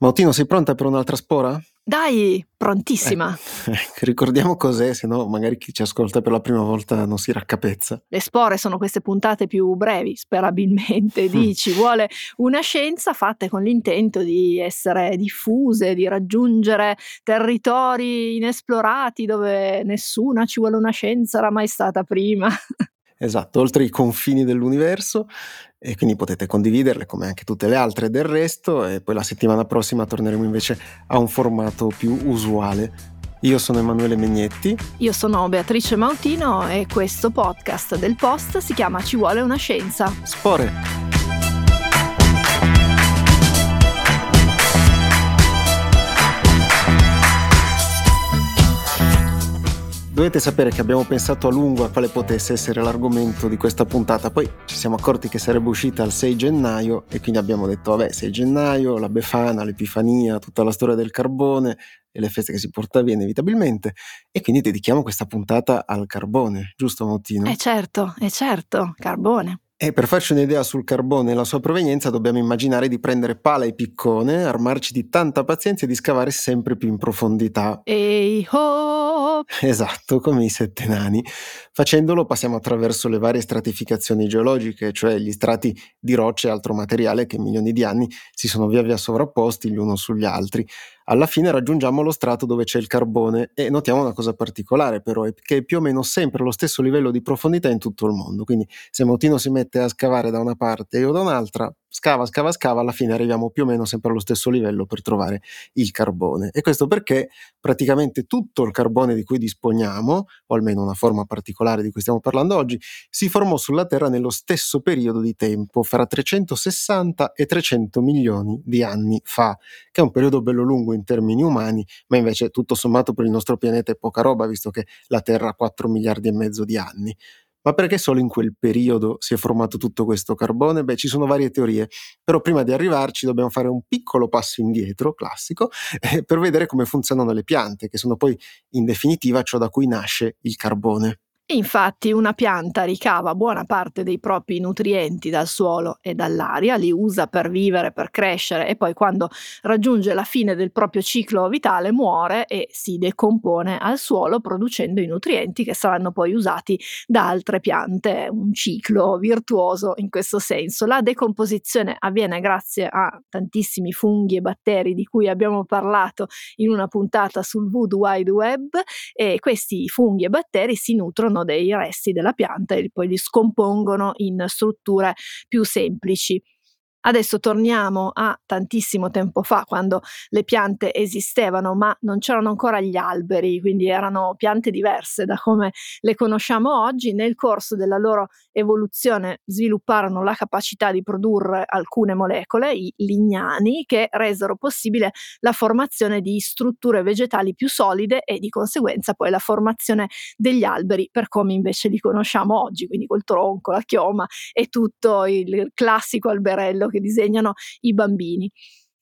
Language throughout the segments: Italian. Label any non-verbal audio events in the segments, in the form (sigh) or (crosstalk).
Mautino, sei pronta per un'altra spora? Dai, prontissima. Eh, (laughs) ricordiamo cos'è, se no magari chi ci ascolta per la prima volta non si raccapezza. Le spore sono queste puntate più brevi, sperabilmente, di ci vuole una scienza fatte con l'intento di essere diffuse, di raggiungere territori inesplorati dove nessuna ci vuole una scienza era mai stata prima. (laughs) Esatto, oltre i confini dell'universo e quindi potete condividerle come anche tutte le altre del resto e poi la settimana prossima torneremo invece a un formato più usuale. Io sono Emanuele Megnetti. Io sono Beatrice Mautino e questo podcast del Post si chiama Ci vuole una scienza. Spore! Dovete sapere che abbiamo pensato a lungo a quale potesse essere l'argomento di questa puntata, poi ci siamo accorti che sarebbe uscita il 6 gennaio e quindi abbiamo detto vabbè 6 gennaio, la Befana, l'Epifania, tutta la storia del carbone e le feste che si porta via inevitabilmente e quindi dedichiamo questa puntata al carbone, giusto Mottino? Eh certo, è certo, carbone. E per farci un'idea sul carbone e la sua provenienza dobbiamo immaginare di prendere pala e piccone, armarci di tanta pazienza e di scavare sempre più in profondità. Ehi ho! (laughs) Esatto, come i sette nani. Facendolo passiamo attraverso le varie stratificazioni geologiche, cioè gli strati di rocce e altro materiale che in milioni di anni si sono via via sovrapposti gli uno sugli altri alla fine raggiungiamo lo strato dove c'è il carbone e notiamo una cosa particolare però, è che è più o meno sempre lo stesso livello di profondità in tutto il mondo, quindi se Mautino si mette a scavare da una parte e io da un'altra, scava, scava, scava, alla fine arriviamo più o meno sempre allo stesso livello per trovare il carbone. E questo perché praticamente tutto il carbone di cui disponiamo, o almeno una forma particolare di cui stiamo parlando oggi, si formò sulla Terra nello stesso periodo di tempo, fra 360 e 300 milioni di anni fa, che è un periodo bello lungo in termini umani, ma invece tutto sommato per il nostro pianeta è poca roba, visto che la Terra ha 4 miliardi e mezzo di anni. Ma perché solo in quel periodo si è formato tutto questo carbone? Beh, ci sono varie teorie, però prima di arrivarci dobbiamo fare un piccolo passo indietro, classico, (laughs) eh, per vedere come funzionano le piante, che sono poi in definitiva ciò da cui nasce il carbone. Infatti una pianta ricava buona parte dei propri nutrienti dal suolo e dall'aria, li usa per vivere, per crescere e poi quando raggiunge la fine del proprio ciclo vitale muore e si decompone al suolo producendo i nutrienti che saranno poi usati da altre piante. Un ciclo virtuoso in questo senso. La decomposizione avviene grazie a tantissimi funghi e batteri di cui abbiamo parlato in una puntata sul Wood Wide Web e questi funghi e batteri si nutrono prendono dei resti della pianta e poi li scompongono in strutture più semplici. Adesso torniamo a tantissimo tempo fa, quando le piante esistevano, ma non c'erano ancora gli alberi, quindi erano piante diverse da come le conosciamo oggi. Nel corso della loro evoluzione svilupparono la capacità di produrre alcune molecole, i lignani, che resero possibile la formazione di strutture vegetali più solide e di conseguenza poi la formazione degli alberi per come invece li conosciamo oggi, quindi col tronco, la chioma e tutto il classico alberello che disegnano i bambini.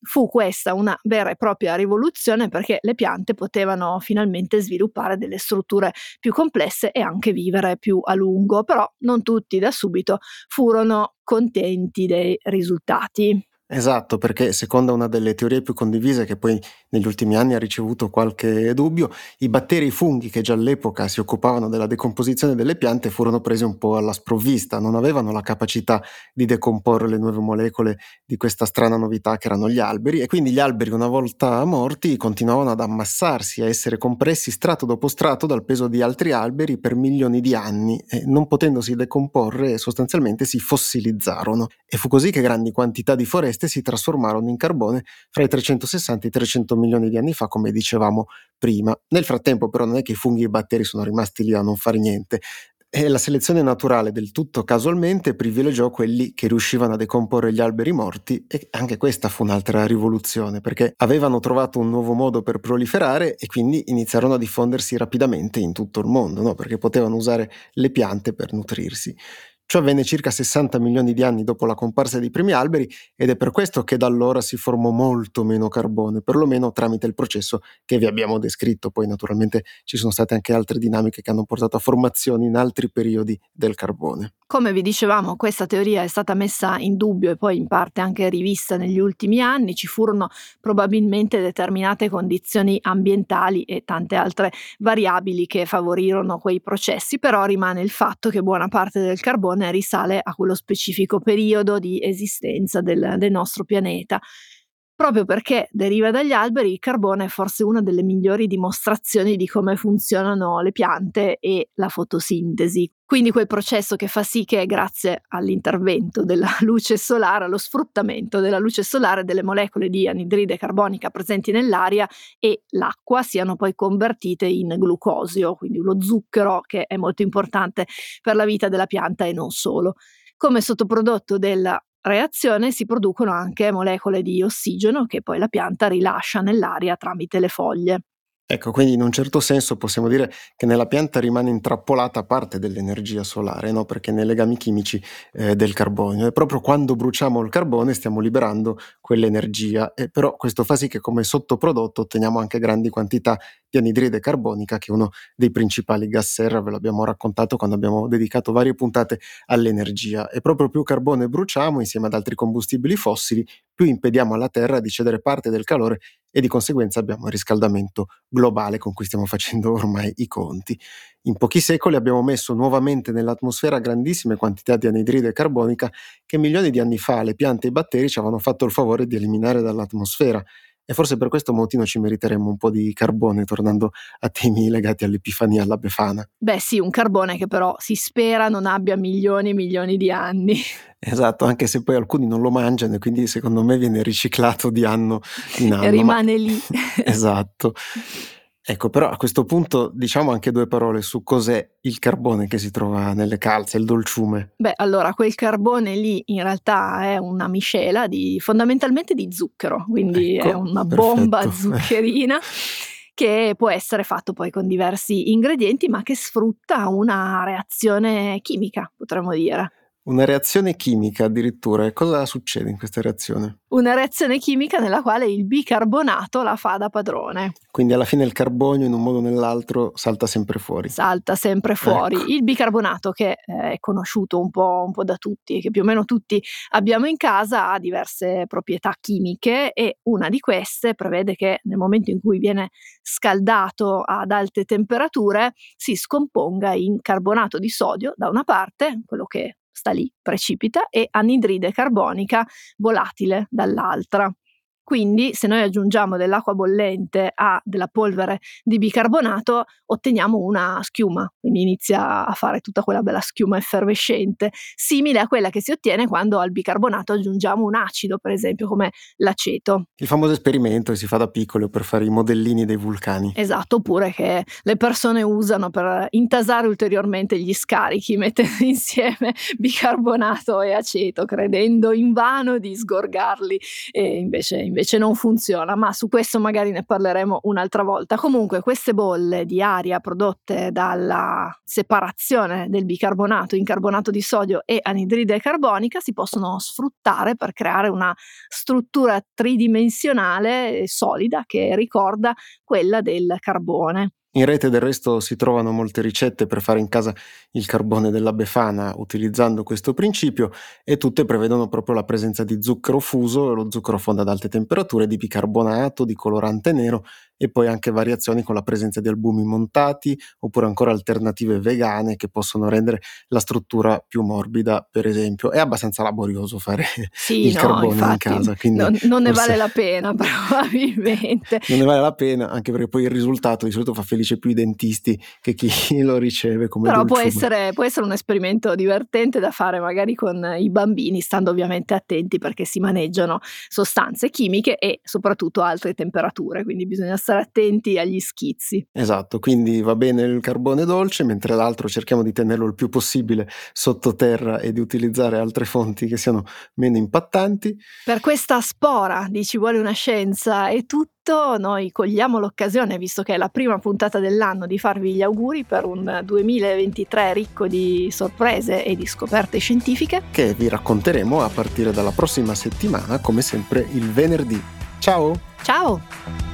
Fu questa una vera e propria rivoluzione perché le piante potevano finalmente sviluppare delle strutture più complesse e anche vivere più a lungo, però non tutti da subito furono contenti dei risultati. Esatto, perché secondo una delle teorie più condivise, che poi negli ultimi anni ha ricevuto qualche dubbio, i batteri e i funghi che già all'epoca si occupavano della decomposizione delle piante furono presi un po' alla sprovvista, non avevano la capacità di decomporre le nuove molecole di questa strana novità che erano gli alberi e quindi gli alberi una volta morti continuavano ad ammassarsi, a essere compressi strato dopo strato dal peso di altri alberi per milioni di anni e non potendosi decomporre sostanzialmente si fossilizzarono. E fu così che grandi quantità di foreste queste si trasformarono in carbone fra i 360 e i 300 milioni di anni fa, come dicevamo prima. Nel frattempo però non è che i funghi e i batteri sono rimasti lì a non fare niente. E la selezione naturale del tutto casualmente privilegiò quelli che riuscivano a decomporre gli alberi morti e anche questa fu un'altra rivoluzione perché avevano trovato un nuovo modo per proliferare e quindi iniziarono a diffondersi rapidamente in tutto il mondo, no? perché potevano usare le piante per nutrirsi. Ciò avvenne circa 60 milioni di anni dopo la comparsa dei primi alberi ed è per questo che da allora si formò molto meno carbone, perlomeno tramite il processo che vi abbiamo descritto. Poi naturalmente ci sono state anche altre dinamiche che hanno portato a formazioni in altri periodi del carbone. Come vi dicevamo, questa teoria è stata messa in dubbio e poi in parte anche rivista negli ultimi anni. Ci furono probabilmente determinate condizioni ambientali e tante altre variabili che favorirono quei processi, però rimane il fatto che buona parte del carbone risale a quello specifico periodo di esistenza del, del nostro pianeta. Proprio perché deriva dagli alberi, il carbone è forse una delle migliori dimostrazioni di come funzionano le piante e la fotosintesi. Quindi quel processo che fa sì che grazie all'intervento della (laughs) luce solare, allo sfruttamento della luce solare delle molecole di anidride carbonica presenti nell'aria e l'acqua siano poi convertite in glucosio, quindi lo zucchero che è molto importante per la vita della pianta e non solo. Come sottoprodotto della reazione si producono anche molecole di ossigeno che poi la pianta rilascia nell'aria tramite le foglie. Ecco, quindi in un certo senso possiamo dire che nella pianta rimane intrappolata parte dell'energia solare, no? perché nei legami chimici eh, del carbonio. E proprio quando bruciamo il carbone stiamo liberando quell'energia, e però questo fa sì che come sottoprodotto otteniamo anche grandi quantità di anidride carbonica, che è uno dei principali gas serra, ve l'abbiamo raccontato quando abbiamo dedicato varie puntate all'energia. E proprio più carbone bruciamo insieme ad altri combustibili fossili, più impediamo alla Terra di cedere parte del calore e di conseguenza abbiamo il riscaldamento globale con cui stiamo facendo ormai i conti. In pochi secoli abbiamo messo nuovamente nell'atmosfera grandissime quantità di anidride carbonica che milioni di anni fa le piante e i batteri ci avevano fatto il favore di eliminare dall'atmosfera e forse per questo motivo ci meriteremmo un po' di carbone, tornando a temi legati all'Epifania, alla Befana. Beh sì, un carbone che però si spera non abbia milioni e milioni di anni. Esatto, anche se poi alcuni non lo mangiano e quindi secondo me viene riciclato di anno in anno. E rimane ma... lì. (laughs) esatto. Ecco, però a questo punto diciamo anche due parole su cos'è il carbone che si trova nelle calze, il dolciume. Beh, allora quel carbone lì in realtà è una miscela di fondamentalmente di zucchero, quindi ecco, è una perfetto. bomba zuccherina. (laughs) che può essere fatto poi con diversi ingredienti, ma che sfrutta una reazione chimica, potremmo dire. Una reazione chimica addirittura, e cosa succede in questa reazione? Una reazione chimica nella quale il bicarbonato la fa da padrone. Quindi alla fine il carbonio in un modo o nell'altro salta sempre fuori. Salta sempre fuori. Ecco. Il bicarbonato che eh, è conosciuto un po', un po' da tutti e che più o meno tutti abbiamo in casa ha diverse proprietà chimiche e una di queste prevede che nel momento in cui viene scaldato ad alte temperature si scomponga in carbonato di sodio da una parte, quello che sta lì, precipita, e anidride carbonica volatile dall'altra. Quindi se noi aggiungiamo dell'acqua bollente a della polvere di bicarbonato otteniamo una schiuma, quindi inizia a fare tutta quella bella schiuma effervescente, simile a quella che si ottiene quando al bicarbonato aggiungiamo un acido, per esempio come l'aceto. Il famoso esperimento che si fa da piccolo per fare i modellini dei vulcani. Esatto, oppure che le persone usano per intasare ulteriormente gli scarichi, (laughs) mettendo insieme bicarbonato e aceto, credendo invano di sgorgarli e invece, invece invece non funziona, ma su questo magari ne parleremo un'altra volta. Comunque queste bolle di aria prodotte dalla separazione del bicarbonato in carbonato di sodio e anidride carbonica si possono sfruttare per creare una struttura tridimensionale solida che ricorda quella del carbone. In rete del resto si trovano molte ricette per fare in casa il carbone della Befana utilizzando questo principio e tutte prevedono proprio la presenza di zucchero fuso, lo zucchero fonda ad alte temperature, di bicarbonato, di colorante nero e poi anche variazioni con la presenza di albumi montati oppure ancora alternative vegane che possono rendere la struttura più morbida per esempio. È abbastanza laborioso fare sì, il no, carbone infatti, in casa. Non, non ne vale la pena (laughs) probabilmente. (laughs) non ne vale la pena anche perché poi il risultato di solito fa felice più i dentisti che chi (laughs) lo riceve come Però può essere, può essere un esperimento divertente da fare magari con i bambini stando ovviamente attenti perché si maneggiano sostanze chimiche e soprattutto altre temperature quindi bisogna stare stare attenti agli schizzi. Esatto, quindi va bene il carbone dolce, mentre l'altro cerchiamo di tenerlo il più possibile sottoterra e di utilizzare altre fonti che siano meno impattanti. Per questa spora di Ci vuole una scienza è tutto noi cogliamo l'occasione, visto che è la prima puntata dell'anno, di farvi gli auguri per un 2023 ricco di sorprese e di scoperte scientifiche. Che vi racconteremo a partire dalla prossima settimana, come sempre il venerdì. Ciao! Ciao!